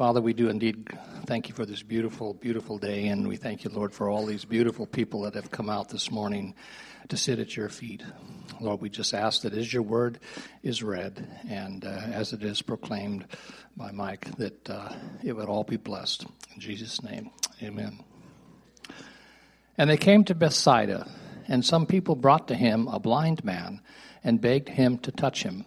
Father, we do indeed thank you for this beautiful, beautiful day, and we thank you, Lord, for all these beautiful people that have come out this morning to sit at your feet. Lord, we just ask that as your word is read and uh, as it is proclaimed by Mike, that uh, it would all be blessed. In Jesus' name, amen. And they came to Bethsaida, and some people brought to him a blind man and begged him to touch him.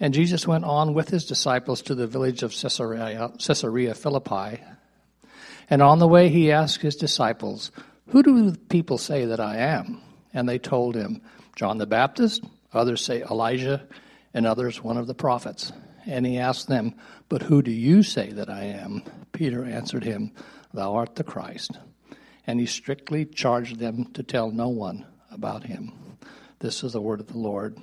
And Jesus went on with his disciples to the village of Caesarea, Caesarea Philippi. And on the way he asked his disciples, Who do people say that I am? And they told him, John the Baptist, others say Elijah, and others one of the prophets. And he asked them, But who do you say that I am? Peter answered him, Thou art the Christ. And he strictly charged them to tell no one about him. This is the word of the Lord.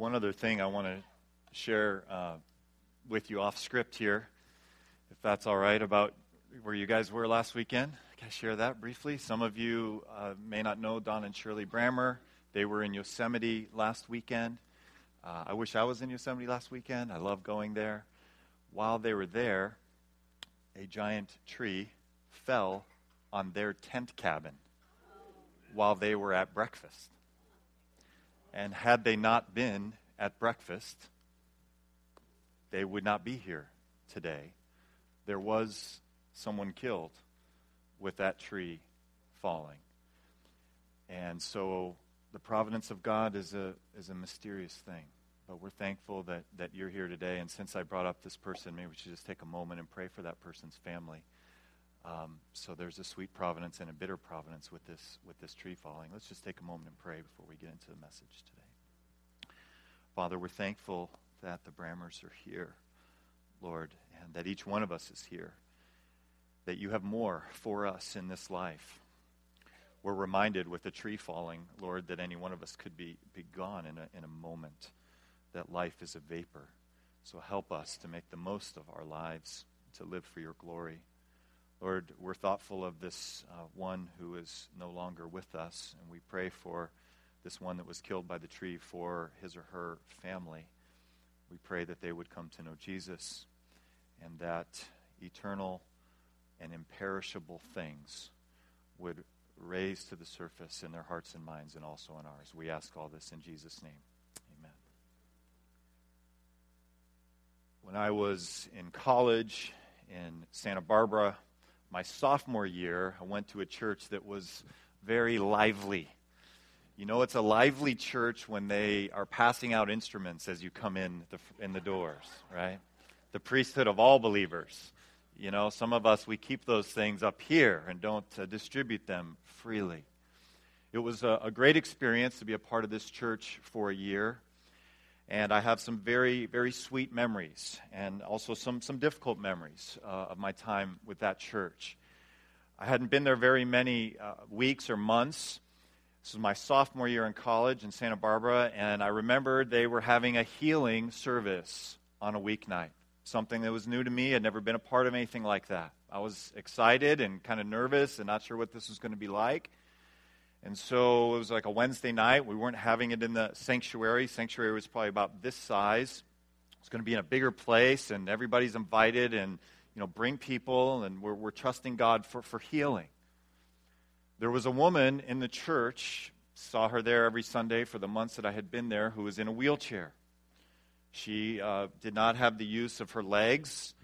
One other thing I want to share uh, with you off script here, if that's all right, about where you guys were last weekend. Can I share that briefly? Some of you uh, may not know Don and Shirley Brammer. They were in Yosemite last weekend. Uh, I wish I was in Yosemite last weekend. I love going there. While they were there, a giant tree fell on their tent cabin while they were at breakfast. And had they not been at breakfast, they would not be here today. There was someone killed with that tree falling. And so the providence of God is a, is a mysterious thing. But we're thankful that, that you're here today. And since I brought up this person, maybe we should just take a moment and pray for that person's family. Um, so there's a sweet providence and a bitter providence with this, with this tree falling. Let's just take a moment and pray before we get into the message today. Father, we're thankful that the Brammers are here, Lord, and that each one of us is here, that you have more for us in this life. We're reminded with the tree falling, Lord, that any one of us could be, be gone in a, in a moment, that life is a vapor. So help us to make the most of our lives, to live for your glory. Lord, we're thoughtful of this uh, one who is no longer with us, and we pray for this one that was killed by the tree for his or her family. We pray that they would come to know Jesus and that eternal and imperishable things would raise to the surface in their hearts and minds and also in ours. We ask all this in Jesus' name. Amen. When I was in college in Santa Barbara, my sophomore year, I went to a church that was very lively. You know, it's a lively church when they are passing out instruments as you come in the, in the doors, right? The priesthood of all believers. You know, some of us, we keep those things up here and don't uh, distribute them freely. It was a, a great experience to be a part of this church for a year. And I have some very, very sweet memories and also some, some difficult memories uh, of my time with that church. I hadn't been there very many uh, weeks or months this was my sophomore year in college in Santa Barbara, and I remember they were having a healing service on a weeknight. Something that was new to me. I'd never been a part of anything like that. I was excited and kind of nervous and not sure what this was going to be like. And so it was like a Wednesday night. We weren't having it in the sanctuary. Sanctuary was probably about this size. It's going to be in a bigger place, and everybody's invited, and you know, bring people, and we're, we're trusting God for, for healing. There was a woman in the church, saw her there every Sunday for the months that I had been there, who was in a wheelchair. She uh, did not have the use of her legs.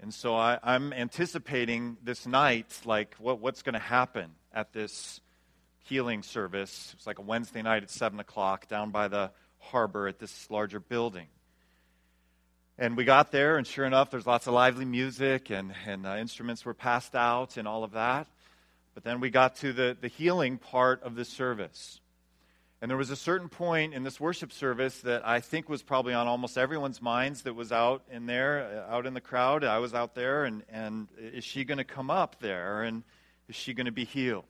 And so I, am anticipating this night, like what, what's going to happen at this healing service. It was like a Wednesday night at 7 o'clock down by the harbor at this larger building. And we got there, and sure enough, there's lots of lively music, and, and uh, instruments were passed out, and all of that. But then we got to the, the healing part of the service. And there was a certain point in this worship service that I think was probably on almost everyone's minds that was out in there, uh, out in the crowd. I was out there, and, and is she going to come up there? And is she going to be healed?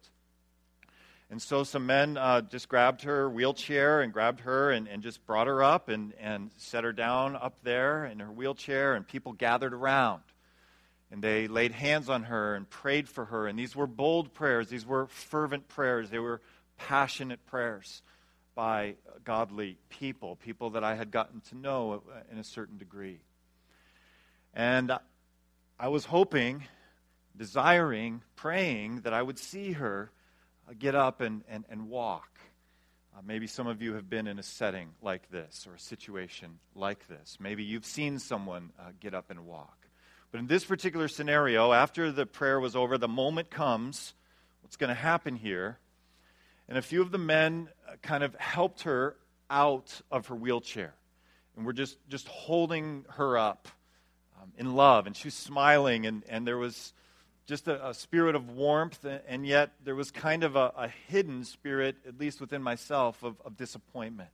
And so some men uh, just grabbed her wheelchair and grabbed her and, and just brought her up and, and set her down up there in her wheelchair, and people gathered around. And they laid hands on her and prayed for her. And these were bold prayers, these were fervent prayers, they were passionate prayers by godly people, people that I had gotten to know in a certain degree. And I was hoping, desiring, praying that I would see her uh, get up and, and, and walk. Uh, maybe some of you have been in a setting like this or a situation like this. Maybe you've seen someone uh, get up and walk. But in this particular scenario, after the prayer was over, the moment comes. What's going to happen here? And a few of the men uh, kind of helped her out of her wheelchair. And we're just, just holding her up um, in love. And she was smiling, and, and there was just a, a, spirit of warmth, and yet there was kind of a, a hidden spirit, at least within myself, of, of, disappointment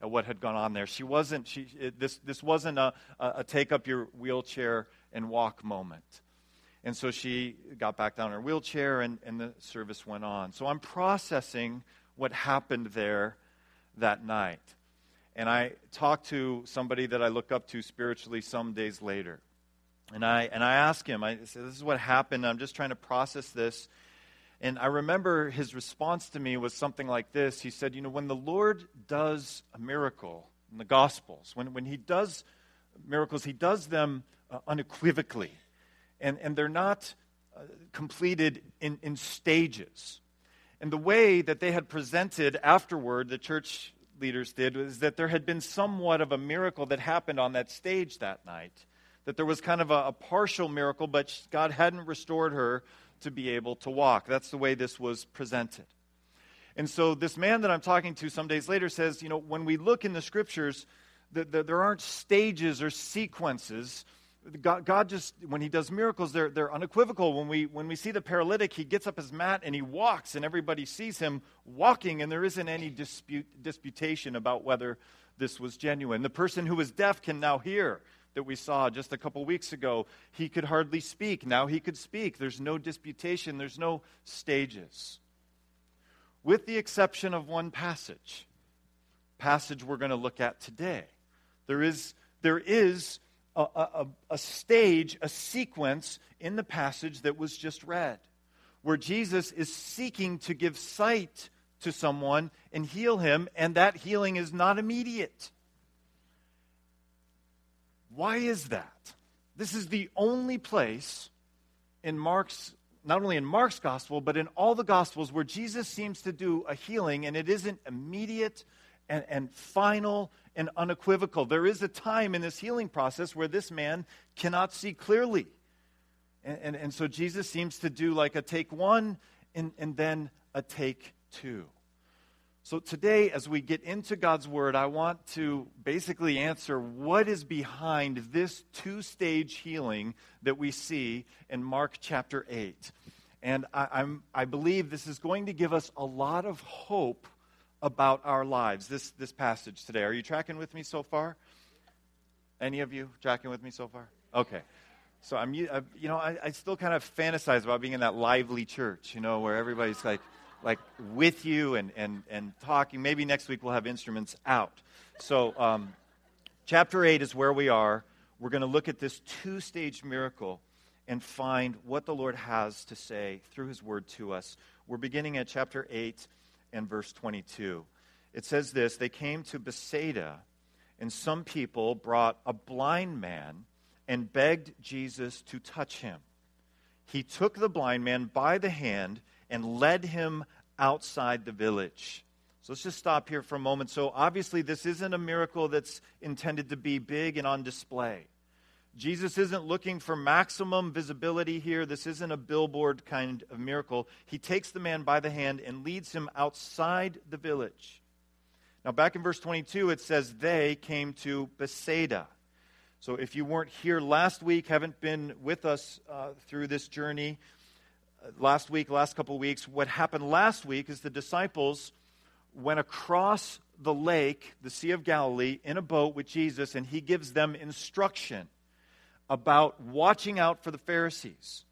at what had gone on there. She wasn't, she, it, this, this wasn't a, a take up your wheelchair and walk moment. And so she got back down in her wheelchair, and, and the service went on. So I'm processing what happened there that night. And I talked to somebody that I look up to spiritually some days later. And I, and I asked him, I said, This is what happened. I'm just trying to process this. And I remember his response to me was something like this. He said, You know, when the Lord does a miracle in the Gospels, when, when he does miracles, he does them uh, unequivocally. And, and they're not uh, completed in, in stages. And the way that they had presented afterward, the church leaders did, was that there had been somewhat of a miracle that happened on that stage that night that there was kind of a, a partial miracle, but God hadn't restored her to be able to walk. That's the way this was presented. And so, this man that I'm talking to some days later says, you know, when we look in the scriptures, the, the, there aren't stages or sequences. God, God, just, when he does miracles, they're, they're unequivocal. When we, when we see the paralytic, he gets up his mat and he walks, and everybody sees him walking, and there isn't any dispute, disputation about whether this was genuine. The person who was deaf can now hear that we saw just a couple weeks ago, he could hardly speak. Now he could speak. There's no disputation, there's no stages. With the exception of one passage, passage we're going to look at today. There is, there is a, a, a stage, a sequence in the passage that was just read, where Jesus is seeking to give sight to someone and heal him, and that healing is not immediate. Why is that? This is the only place in Mark's, not only in Mark's gospel, but in all the gospels where Jesus seems to do a healing and it isn't immediate and, and final and unequivocal. There is a time in this healing process where this man cannot see clearly. And, and, and so Jesus seems to do like a take one and, and then a take two. So, today, as we get into God's Word, I want to basically answer what is behind this two stage healing that we see in Mark chapter 8. And I, I, believe this is going to give us a lot of hope about our lives, this, this passage today. Are you tracking with me so far? Any of you tracking with me so far? Okay. So, I'm, you uh, know, I, I still kind of fantasize about being in that lively church, you know, where everybody's like, like with you and, and, and talking. Maybe next week we'll have instruments out. So, um, chapter 8 is where we are. We're going to look at this two stage miracle and find what the Lord has to say through his word to us. We're beginning at chapter 8 and verse 22. It says this They came to Bethsaida, and some people brought a blind man and begged Jesus to touch him. He took the blind man by the hand and led him outside the village. So let's just stop here for a moment. So, obviously, this isn't a miracle that's intended to be big and on display. Jesus isn't looking for maximum visibility here. This isn't a billboard kind of miracle. He takes the man by the hand and leads him outside the village. Now, back in verse 22, it says they came to Bethsaida. So, if you weren't here last week, haven't been with us uh, through this journey, last week, last couple weeks, what happened last week is the disciples went across the lake, the Sea of Galilee, in a boat with Jesus, and he gives them instruction about watching out for the Pharisees.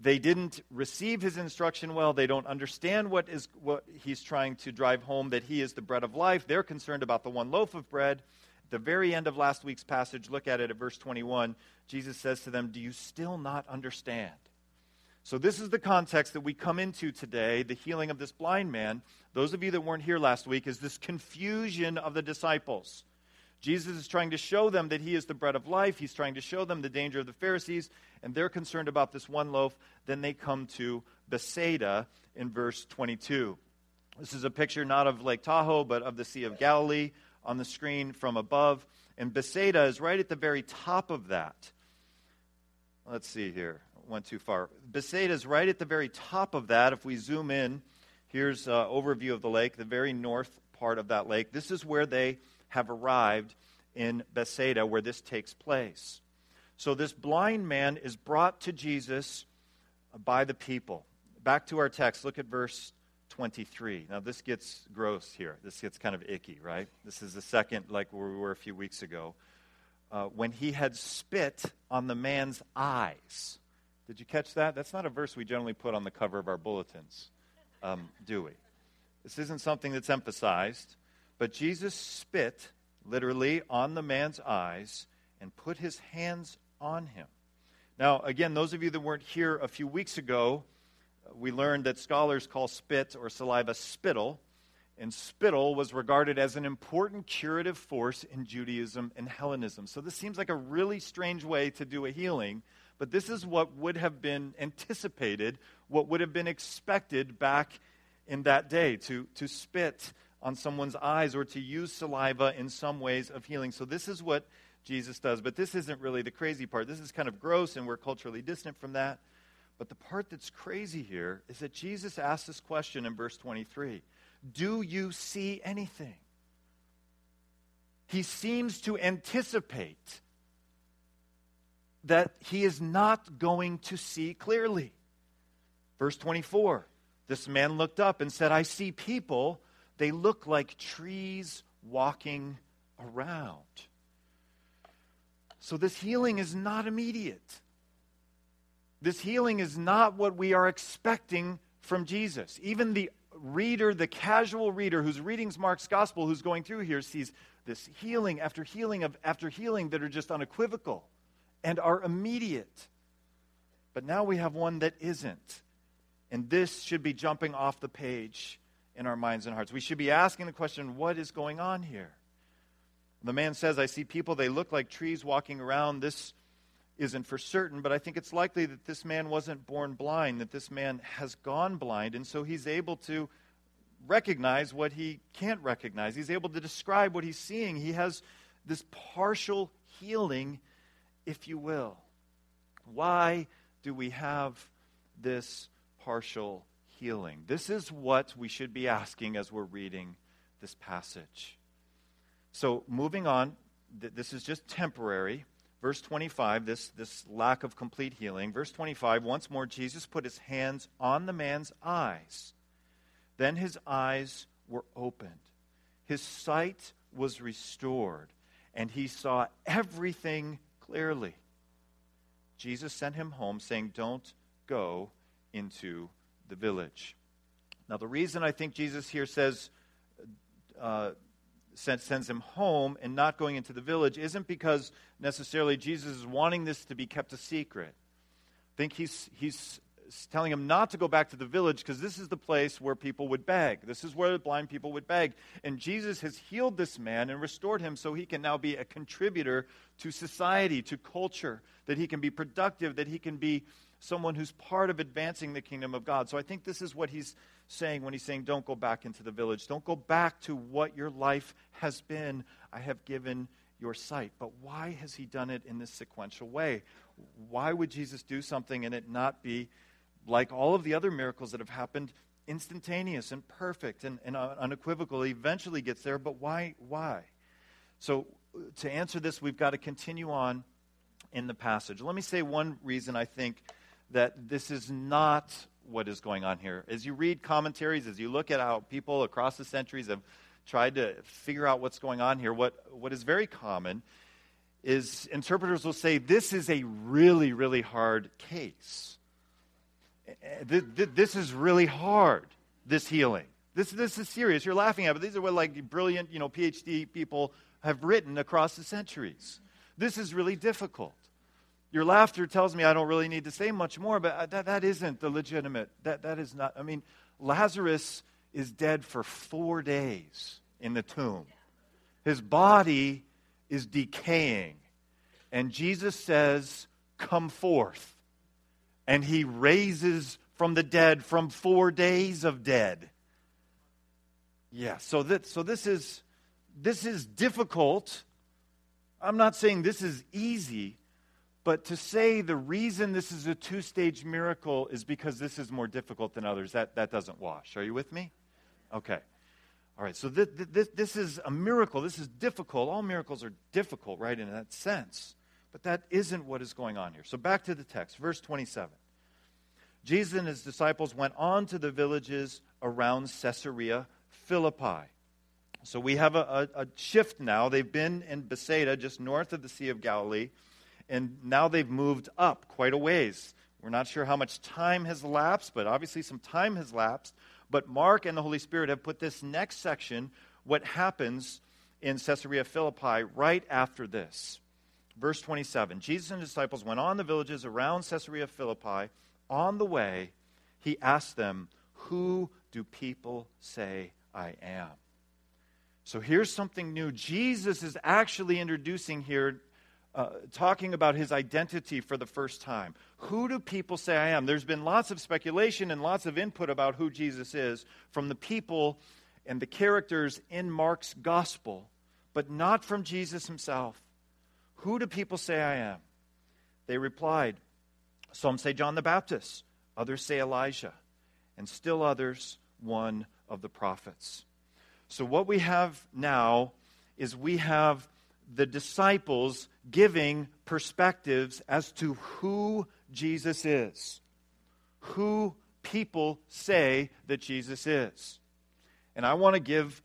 They didn't receive his instruction well. They don't understand what, is, what he's trying to drive home that he is the bread of life. They're concerned about the one loaf of bread. At the very end of last week's passage, look at it at verse 21. Jesus says to them, Do you still not understand? So, this is the context that we come into today the healing of this blind man. Those of you that weren't here last week, is this confusion of the disciples. Jesus is trying to show them that he is the bread of life. He's trying to show them the danger of the Pharisees, and they're concerned about this one loaf. Then they come to Bethsaida in verse 22. This is a picture not of Lake Tahoe, but of the Sea of Galilee on the screen from above. And Bethsaida is right at the very top of that. Let's see here. Went too far. Bethsaida is right at the very top of that. If we zoom in, here's an overview of the lake, the very north part of that lake. This is where they have arrived in Bethsaida where this takes place. So this blind man is brought to Jesus by the people. Back to our text, look at verse 23. Now, this gets gross here. This gets kind of icky, right? This is the second, like where we were a few weeks ago. Uh, when he had spit on the man's eyes. Did you catch that? That's not a verse we generally put on the cover of our bulletins, um, do we? This isn't something that's emphasized. But Jesus spit, literally, on the man's eyes and put his hands on him. Now, again, those of you that weren't here a few weeks ago, we learned that scholars call spit or saliva spittle, and spittle was regarded as an important curative force in Judaism and Hellenism. So this seems like a really strange way to do a healing, but this is what would have been anticipated, what would have been expected back in that day to, to spit on someone's eyes or to use saliva in some ways of healing. So, this is what Jesus does. But this isn't really the crazy part. This is kind of gross, and we're culturally distant from that. But the part that's crazy here is that Jesus asks this question in verse 23 Do you see anything? He seems to anticipate that he is not going to see clearly. Verse 24 This man looked up and said, I see people they look like trees walking around. So, this healing is not immediate. This healing is not what we are expecting from Jesus. Even the reader, the casual reader who's reading Mark's gospel, who's going through here, sees this healing after healing of, after healing that are just unequivocal and are immediate. But now we have one that isn't. And this should be jumping off the page in our minds and hearts. We should be asking the question what is going on here? The man says, I see people, they look like trees walking around. This isn't for certain, but I think it's likely that this man wasn't born blind, that this man has gone blind, and so he's able to recognize what he can't recognize. He's able to describe what he's seeing. He has this partial healing, if you will. Why do we have this partial healing? This is what we should be asking as we're reading this passage. So, moving on, th- this is just temporary. Verse 25, this, this lack of complete healing. Verse 25, once more, Jesus put his hands on the man's eyes. Then his eyes were opened. His sight was restored, and he saw everything clearly. Jesus sent him home, saying, Don't go into the village. Now, the reason I think Jesus here says, uh, sends, him home and not going into the village isn't because necessarily Jesus is wanting this to be kept a secret. I think he's, he's telling him not to go back to the village because this is the place where people would beg. This is where the blind people would beg. And Jesus has healed this man and restored him so he can now be a contributor to society, to culture, that he can be productive, that he can be someone who's part of advancing the kingdom of God. So I think this is what he's saying when he's saying, Don't go back into the village. Don't go back to what your life has been. I have given your sight. But why has he done it in this sequential way? Why would Jesus do something and it not be like all of the other miracles that have happened, instantaneous and perfect and, and unequivocal? He eventually gets there, but why? Why? So, uh, to answer this, we've got to continue on in the passage. Let me say one reason I think that this is not what is going on here. As you read commentaries, as you look at how people across the centuries have tried to figure out what's going on here, what, what is very common is interpreters will say this is a really, really hard case. This is really hard, this healing. This, this is serious. You're laughing at it, but these are what like brilliant, you know, PhD people have written across the centuries. This is really difficult. Your laughter tells me I don't really need to say much more, but uh, that, that isn't the legitimate. That, that is not, I mean, Lazarus is dead for four days in the tomb. His body is decaying. And Jesus says, Come forth. And he raises from the dead from four days of dead. Yeah, so, that, so this, is, this is difficult. I'm not saying this is easy, but to say the reason this is a two stage miracle is because this is more difficult than others, that, that doesn't wash. Are you with me? Okay. All right, so this, this, this is a miracle. This is difficult. All miracles are difficult, right, in that sense. But that isn't what is going on here. So back to the text, verse 27. Jesus and his disciples went on to the villages around Caesarea Philippi. So we have a, a, a shift now. They've been in Bethsaida, just north of the Sea of Galilee and now they've moved up quite a ways. We're not sure how much time has lapsed, but obviously some time has lapsed. But Mark and the Holy Spirit have put this next section, what happens in Caesarea Philippi, right after this. Verse 27 Jesus and his disciples went on the villages around Caesarea Philippi. On the way, he asked them, Who do people say I am? So here's something new. Jesus is actually introducing here uh, talking about his identity for the first time. Who do people say I am? There's been lots of speculation and lots of input about who Jesus is from the people and the characters in Mark's gospel, but not from Jesus himself. Who do people say I am? They replied, Some say John the Baptist, others say Elijah, and still others, one of the prophets. So, what we have now is we have the disciples giving perspectives as to who Jesus is, who people say that Jesus is. And I want to give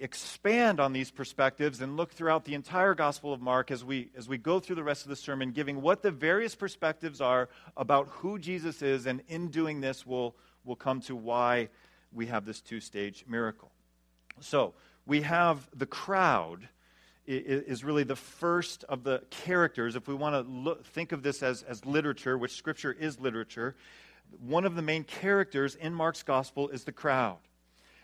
expand on these perspectives and look throughout the entire gospel of mark as we as we go through the rest of the sermon giving what the various perspectives are about who jesus is and in doing this we'll we'll come to why we have this two stage miracle so we have the crowd is really the first of the characters. If we want to look, think of this as, as literature, which Scripture is literature, one of the main characters in Mark's gospel is the crowd.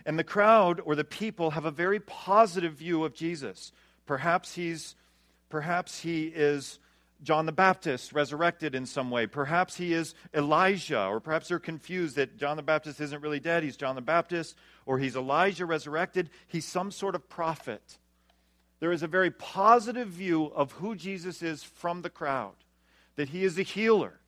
And the crowd or the people have a very positive view of Jesus. Perhaps he's perhaps he is John the Baptist resurrected in some way. Perhaps he is Elijah, or perhaps they're confused that John the Baptist isn't really dead. He's John the Baptist, or he's Elijah resurrected. He's some sort of prophet there is a very positive view of who Jesus is from the crowd, that he is a healer.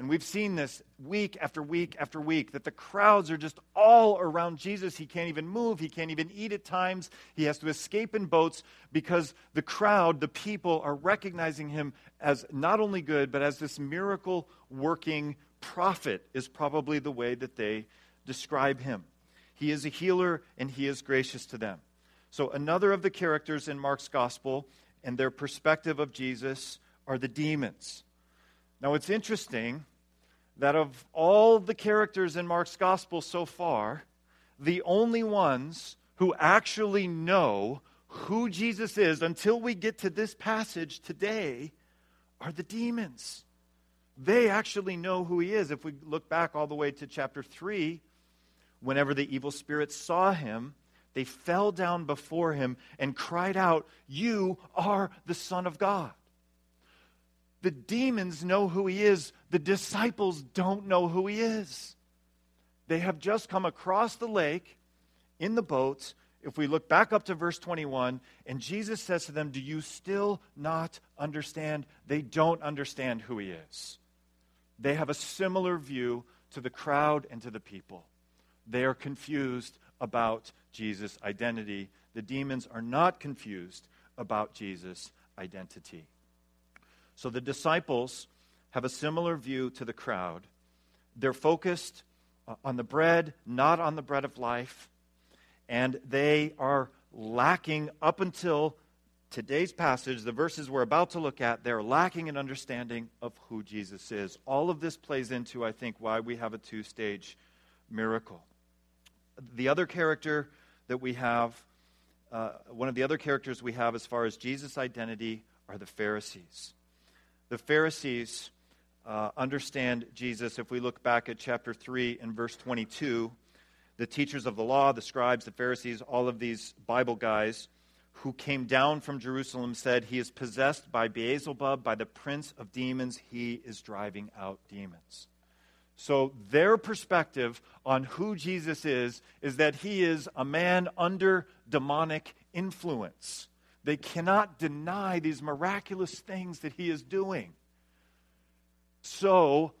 And we've seen this week after week after week that the crowds are just all around Jesus. He can't even move. He can't even eat at times. He has to escape in boats because the crowd, the people, are recognizing him as not only good, but as this miracle working prophet, is probably the way that they describe him. He is a healer and he is gracious to them. So, another of the characters in Mark's gospel and their perspective of Jesus are the demons. Now, it's interesting that of all the characters in Mark's gospel so far, the only ones who actually know who Jesus is until we get to this passage today are the demons. They actually know who he is. If we look back all the way to chapter 3, whenever the evil spirits saw him, they fell down before him and cried out, You are the Son of God. The demons know who he is, the disciples don't know who he is. They have just come across the lake in the boats, if we look back up to verse 21, and Jesus says to them, Do you still not understand? They don't understand who he is. They have a similar view to the crowd and to the people. They are confused about Jesus' identity. The demons are not confused about Jesus' identity. So the disciples have a similar view to the crowd. They're focused uh, on the bread, not on the bread of life and they are lacking up until today's passage, the verses we're about to look at, they're lacking an understanding of who Jesus is. All of this plays into, I think, why we have a two stage miracle. The other character that we have, uh, one of the other characters we have as far as Jesus' identity are the Pharisees. The Pharisees uh, understand Jesus. If we look back at chapter 3 and verse 22, the teachers of the law, the scribes, the Pharisees, all of these Bible guys who came down from Jerusalem said, He is possessed by Beelzebub, by the prince of demons. He is driving out demons. So, their perspective on who Jesus is is that he is a man under demonic influence. They cannot deny these miraculous things that he is doing. So,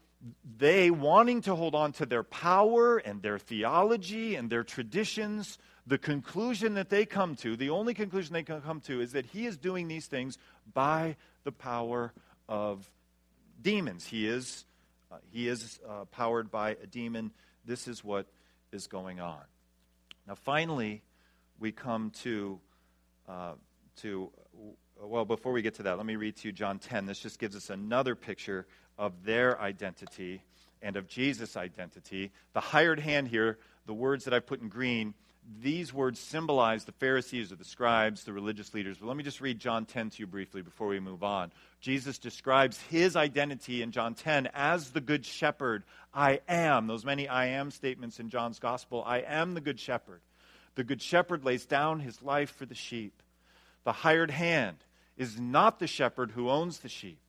they wanting to hold on to their power and their theology and their traditions, the conclusion that they come to, the only conclusion they can come to, is that he is doing these things by the power of demons. He is, uh, he is uh, powered by a demon. This is what is going on. Now, finally, we come to, uh, to well, before we get to that, let me read to you John 10. This just gives us another picture of their identity and of Jesus' identity. The hired hand here, the words that I put in green, these words symbolize the Pharisees or the scribes, the religious leaders. But let me just read John 10 to you briefly before we move on. Jesus describes his identity in John 10 as the good shepherd. I am. Those many I am statements in John's gospel. I am the good shepherd. The good shepherd lays down his life for the sheep. The hired hand is not the shepherd who owns the sheep.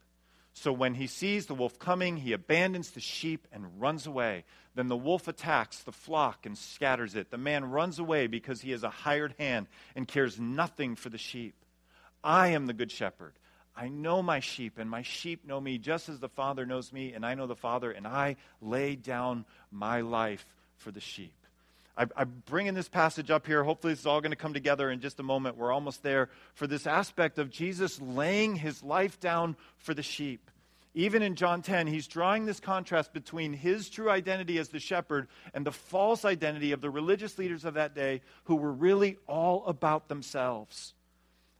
So when he sees the wolf coming, he abandons the sheep and runs away. Then the wolf attacks the flock and scatters it. The man runs away because he is a hired hand and cares nothing for the sheep. I am the good shepherd. I know my sheep, and my sheep know me, just as the Father knows me, and I know the Father, and I lay down my life for the sheep. I, am bringing this passage up here. Hopefully, this is all going to come together in just a moment. We're almost there for this aspect of Jesus laying his life down for the sheep. Even in John 10, he's drawing this contrast between his true identity as the shepherd and the false identity of the religious leaders of that day who were really all about themselves.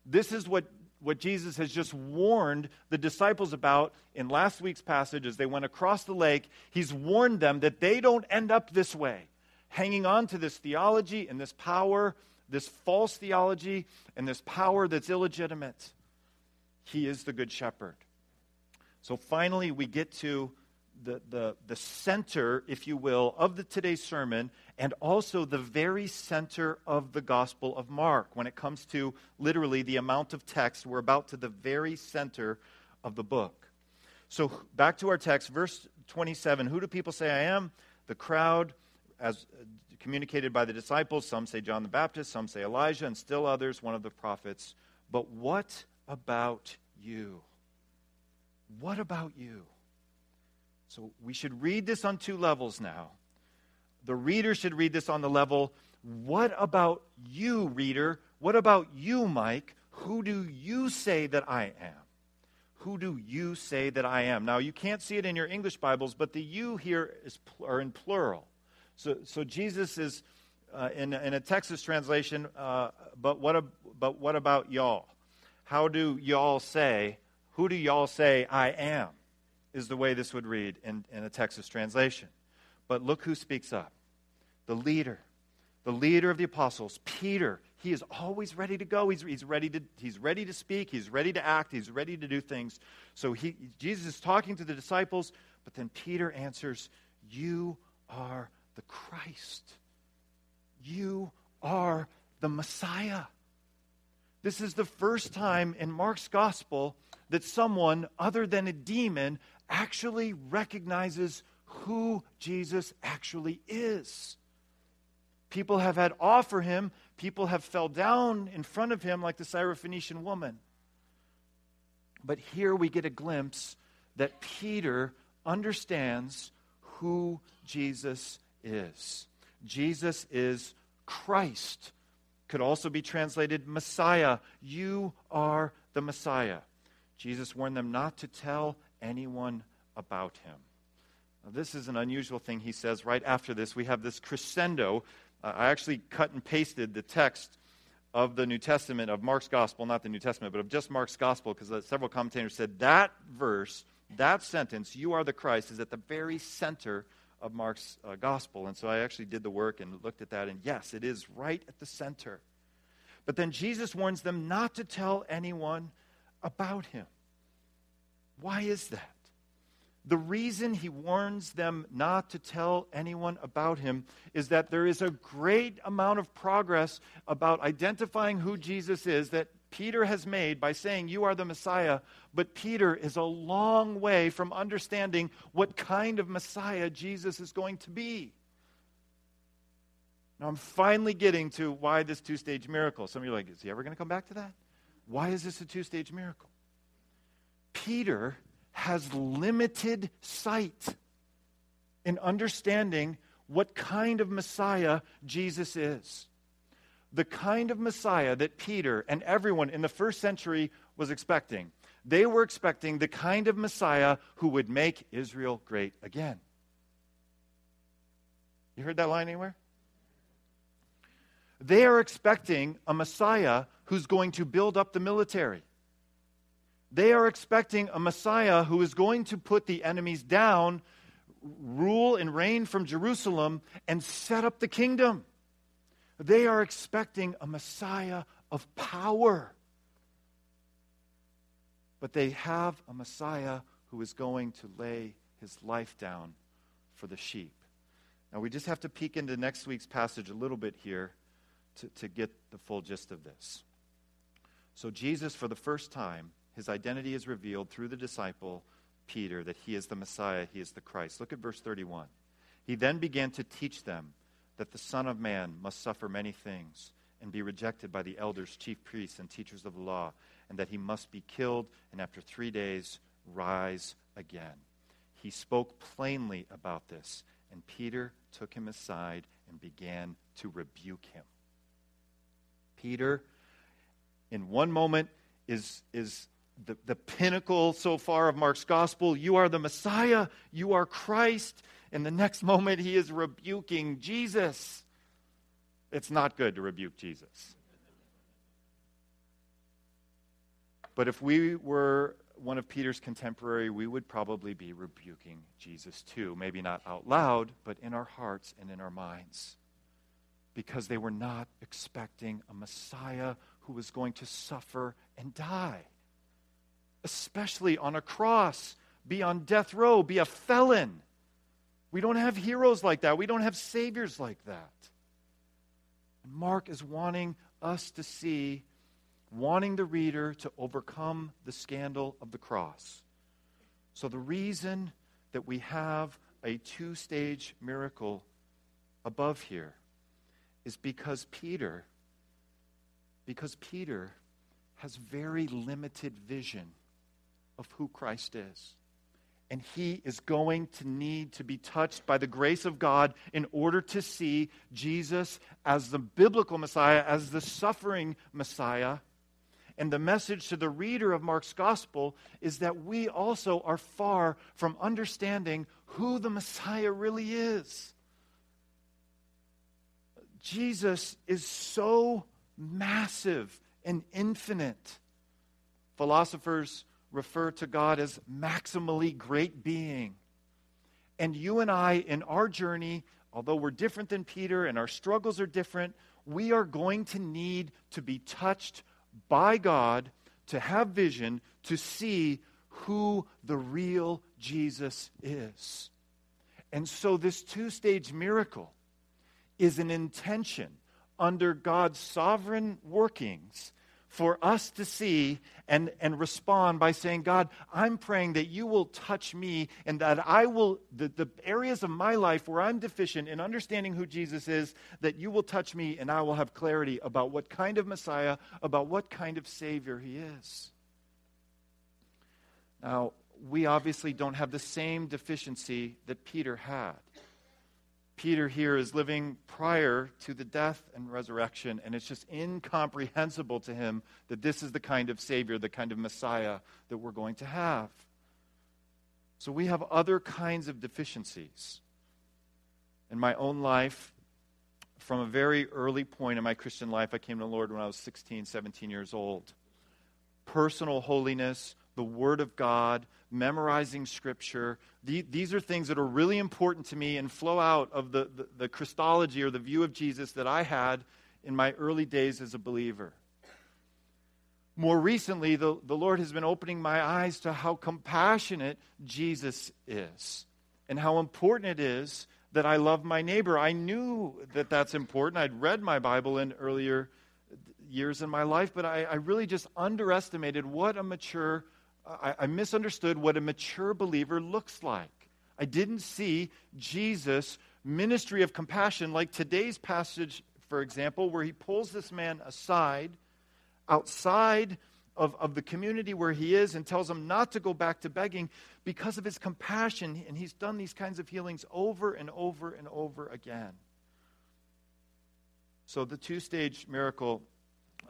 This is what, what Jesus has just warned the disciples about in last week's passage as they went across the lake. He's warned them that they don't end up this way, hanging on to this theology and this power, this false theology and this power that's illegitimate. He is the good shepherd. So finally, we get to the, the, the center, if you will, of the today's sermon, and also the very center of the Gospel of Mark. When it comes to literally the amount of text, we're about to the very center of the book. So back to our text, verse 27 Who do people say I am? The crowd, as uh, communicated by the disciples, some say John the Baptist, some say Elijah, and still others, one of the prophets. But what about you? What about you? So we should read this on two levels now. The reader should read this on the level what about you, reader? What about you, Mike? Who do you say that I am? Who do you say that I am? Now, you can't see it in your English Bibles, but the you here is, are in plural. So, so Jesus is uh, in, in, a Texas translation, uh, but, what, a, but what about y'all? How do y'all say who do y'all say I am? Is the way this would read in, in a Texas translation. But look who speaks up the leader, the leader of the apostles, Peter. He is always ready to go. He's, he's, ready to, he's ready to speak. He's ready to act. He's ready to do things. So he, Jesus is talking to the disciples, but then Peter answers, You are the Christ. You are the Messiah. This is the first time in Mark's gospel that someone other than a demon actually recognizes who Jesus actually is. People have had awe for him. People have fell down in front of him like the Syrophoenician woman. But here we get a glimpse that Peter understands who Jesus is. Jesus is Christ. Could also be translated Messiah. You are the Messiah. Jesus warned them not to tell anyone about him. Now, this is an unusual thing he says right after this. We have this crescendo. Uh, I actually cut and pasted the text of the New Testament, of Mark's Gospel, not the New Testament, but of just Mark's Gospel, because uh, several commentators said that verse, that sentence, you are the Christ, is at the very center of Mark's uh, Gospel. And so I actually did the work and looked at that, and yes, it is right at the center. But then Jesus warns them not to tell anyone about him. Why is that? The reason he warns them not to tell anyone about him is that there is a great amount of progress about identifying who Jesus is that Peter has made by saying, You are the Messiah, but Peter is a long way from understanding what kind of Messiah Jesus is going to be. Now, I'm finally getting to why this two stage miracle. Some of you are like, Is he ever going to come back to that? Why is this a two stage miracle? Peter has limited sight in understanding what kind of Messiah Jesus is. The kind of Messiah that Peter and everyone in the first century was expecting. They were expecting the kind of Messiah who would make Israel great again. You heard that line anywhere? They are expecting a Messiah who's going to build up the military they are expecting a Messiah who is going to put the enemies down, rule and reign from Jerusalem, and set up the kingdom. They are expecting a Messiah of power. But they have a Messiah who is going to lay his life down for the sheep. Now, we just have to peek into next week's passage a little bit here to, to get the full gist of this. So, Jesus, for the first time, his identity is revealed through the disciple Peter that he is the Messiah, he is the Christ. Look at verse 31. He then began to teach them that the Son of Man must suffer many things and be rejected by the elders, chief priests, and teachers of the law, and that he must be killed and after three days rise again. He spoke plainly about this, and Peter took him aside and began to rebuke him. Peter, in one moment, is, is the, the pinnacle so far of Mark's gospel. You are the Messiah. You are Christ. In the next moment, he is rebuking Jesus. It's not good to rebuke Jesus. But if we were one of Peter's contemporary, we would probably be rebuking Jesus too. Maybe not out loud, but in our hearts and in our minds. Because they were not expecting a Messiah who was going to suffer and die especially on a cross, be on death row, be a felon. We don't have heroes like that. We don't have saviors like that. And Mark is wanting us to see, wanting the reader to overcome the scandal of the cross. So, the reason that we have a two stage miracle above here is because Peter, because Peter has very limited vision of who Christ is. And he is going to need to be touched by the grace of God in order to see Jesus as the biblical Messiah, as the suffering Messiah. And the message to the reader of Mark's gospel is that we also are far from understanding who the Messiah really is. Jesus is so massive and infinite. Philosophers refer to God as maximally great being. And you and I, in our journey, although we're different than Peter and our struggles are different, we are going to need to be touched by God to have vision to see who the real Jesus is. And so, this two stage miracle is an intention under God's sovereign workings for us to see and, and respond by saying, God, I'm praying that you will touch me and that I will, the, the areas of my life where I'm deficient in understanding who Jesus is, that you will touch me and I will have clarity about what kind of Messiah, about what kind of Savior he is. Now, we obviously don't have the same deficiency that Peter had. Peter here is living prior to the death and resurrection, and it's just incomprehensible to him that this is the kind of Savior, the kind of Messiah that we're going to have. So we have other kinds of deficiencies. In my own life, from a very early point in my Christian life, I came to the Lord when I was 16, 17 years old. Personal holiness, the Word of God, memorizing Scripture. The, these are things that are really important to me and flow out of the, the, the Christology or the view of Jesus that I had in my early days as a believer. More recently, the, the Lord has been opening my eyes to how compassionate Jesus is and how important it is that I love my neighbor. I knew that that's important. I'd read my Bible in earlier years in my life, but I, I really just underestimated what a mature I, I misunderstood what a mature believer looks like. I didn't see Jesus' ministry of compassion like today's passage, for example, where he pulls this man aside outside of, of the community where he is and tells him not to go back to begging because of his compassion. And he's done these kinds of healings over and over and over again. So, the two stage miracle,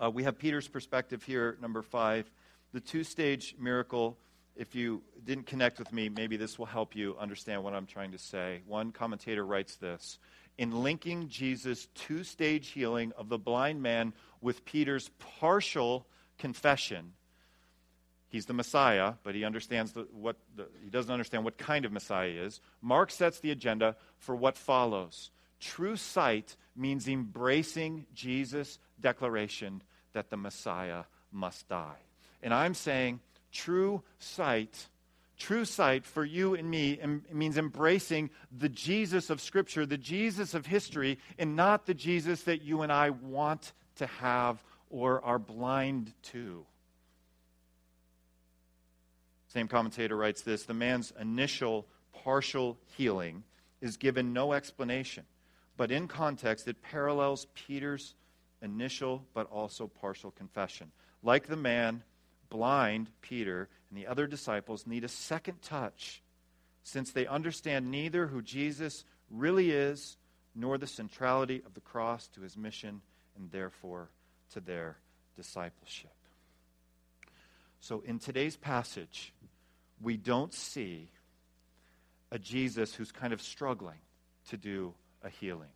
uh, we have Peter's perspective here, number five the two stage miracle, if you didn't connect with me, maybe this will help you understand what I'm trying to say. One commentator writes this In linking Jesus' two stage healing of the blind man with Peter's partial confession, he's the Messiah, but he understands the, what the, he doesn't understand what kind of Messiah is. Mark sets the agenda for what follows. True sight means embracing Jesus' declaration that the Messiah must die. And I'm saying true sight, true sight for you and me means embracing the Jesus of Scripture, the Jesus of history, and not the Jesus that you and I want to have or are blind to. Same commentator writes this the man's initial partial healing is given no explanation, but in context, it parallels Peter's initial but also partial confession. Like the man blind Peter and the other disciples need a second touch since they understand neither who Jesus really is nor the centrality of the cross to his mission and therefore to their discipleship. So in today's passage, we don't see a Jesus who's kind of struggling to do a healing.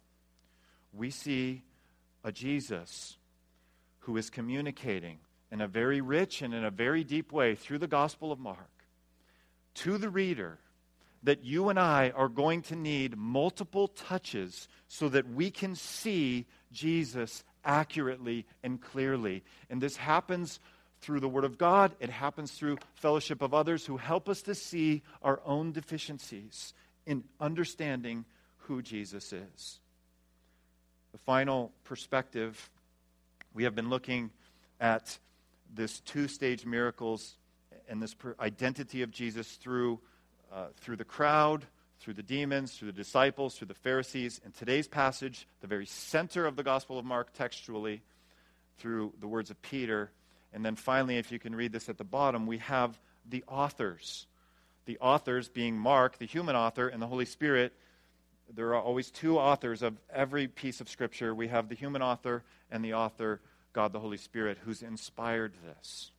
We see a Jesus who is communicating in a very rich and in a very deep way through the Gospel of Mark to the reader that you and I are going to need multiple touches so that we can see Jesus accurately and clearly. And this happens through the Word of God, it happens through fellowship of others who help us to see our own deficiencies in understanding who Jesus is. The final perspective we have been looking at this two stage miracles and this identity of Jesus through, uh, through the crowd, through the demons, through the disciples, through the Pharisees. In today's passage, the very center of the Gospel of Mark textually, through the words of Peter. And then finally, if you can read this at the bottom, we have the authors. The authors being Mark, the human author, and the Holy Spirit. There are always two authors of every piece of Scripture. We have the human author and the author God the Holy Spirit who's inspired this.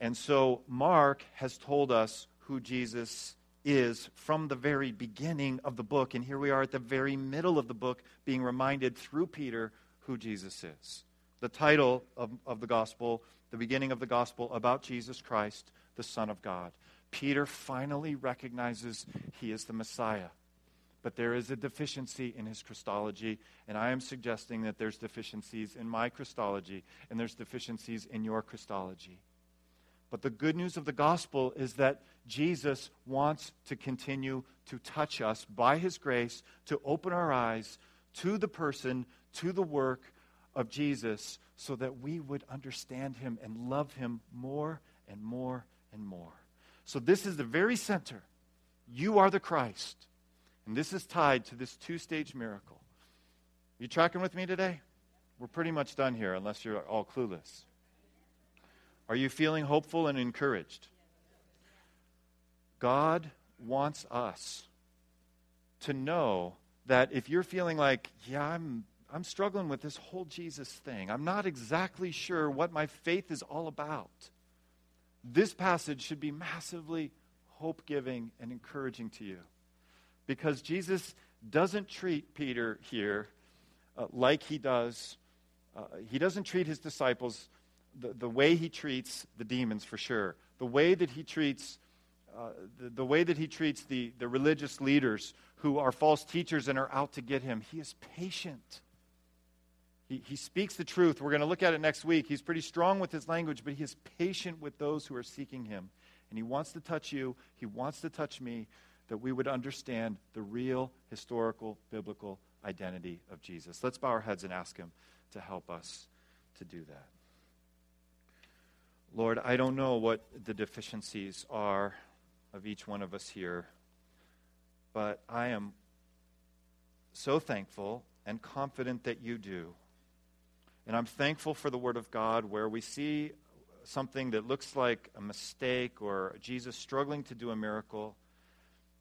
And so Mark has told us who Jesus is from the very beginning of the book. And here we are at the very middle of the book, being reminded through Peter who Jesus is. The title of, of the gospel, the beginning of the gospel about Jesus Christ, the Son of God. Peter finally recognizes he is the Messiah but there is a deficiency in his Christology, and I am suggesting that there's deficiencies in my Christology, and there's deficiencies in your Christology. But the good news of the gospel is that Jesus wants to continue to touch us by his grace, to open our eyes to the person, to the work of Jesus so that we would understand him and love him more and more and more. So, this is the very center. You are the Christ. And this is tied to this two stage miracle. You tracking with me today? We're pretty much done here, unless you're all clueless. Are you feeling hopeful and encouraged? God wants us to know that if you're feeling like, yeah, I'm, I'm struggling with this whole Jesus thing, I'm not exactly sure what my faith is all about, this passage should be massively hope giving and encouraging to you. Because Jesus doesn't treat Peter here uh, like he does, uh, he doesn't treat his disciples the, the way he treats the demons, for sure. The way that he treats uh, the, the, way that he treats the, the religious leaders who are false teachers and are out to get him. He is patient. He, he speaks the truth. We're going to look at it next week. He's pretty strong with his language, but he is patient with those who are seeking him. And he wants to touch you, he wants to touch me, that we would understand the real historical biblical identity of Jesus. Let's bow our heads and ask him to help us to do that. Lord, I don't know what the deficiencies are of each one of us here. But I am so thankful and confident that you do. And I'm thankful for the Word of God where we see something that looks like a mistake or Jesus struggling to do a miracle,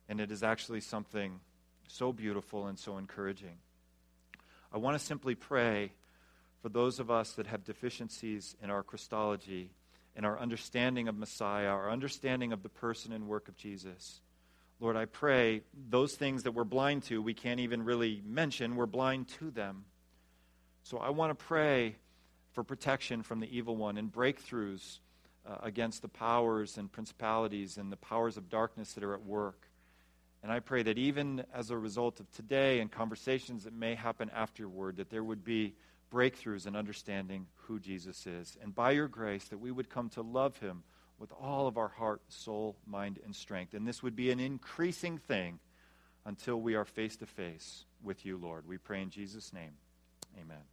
and it is actually something so beautiful and so encouraging. I want to simply pray for those of us that have deficiencies in our Christology in our understanding of Messiah, our understanding of the person and work of Jesus. Lord, I pray those things that we're blind to, we can't even really mention, we're blind to them. So I want to pray for protection from the evil one and breakthroughs uh, against the powers and principalities and the powers of darkness that are at work. And I pray that even as a result of today and conversations that may happen afterward, that there would be breakthroughs in understanding who Jesus is. And by your grace, that we would come to love him with all of our heart, soul, mind, and strength. And this would be an increasing thing until we are face to face with you, Lord. We pray in Jesus' name. Amen.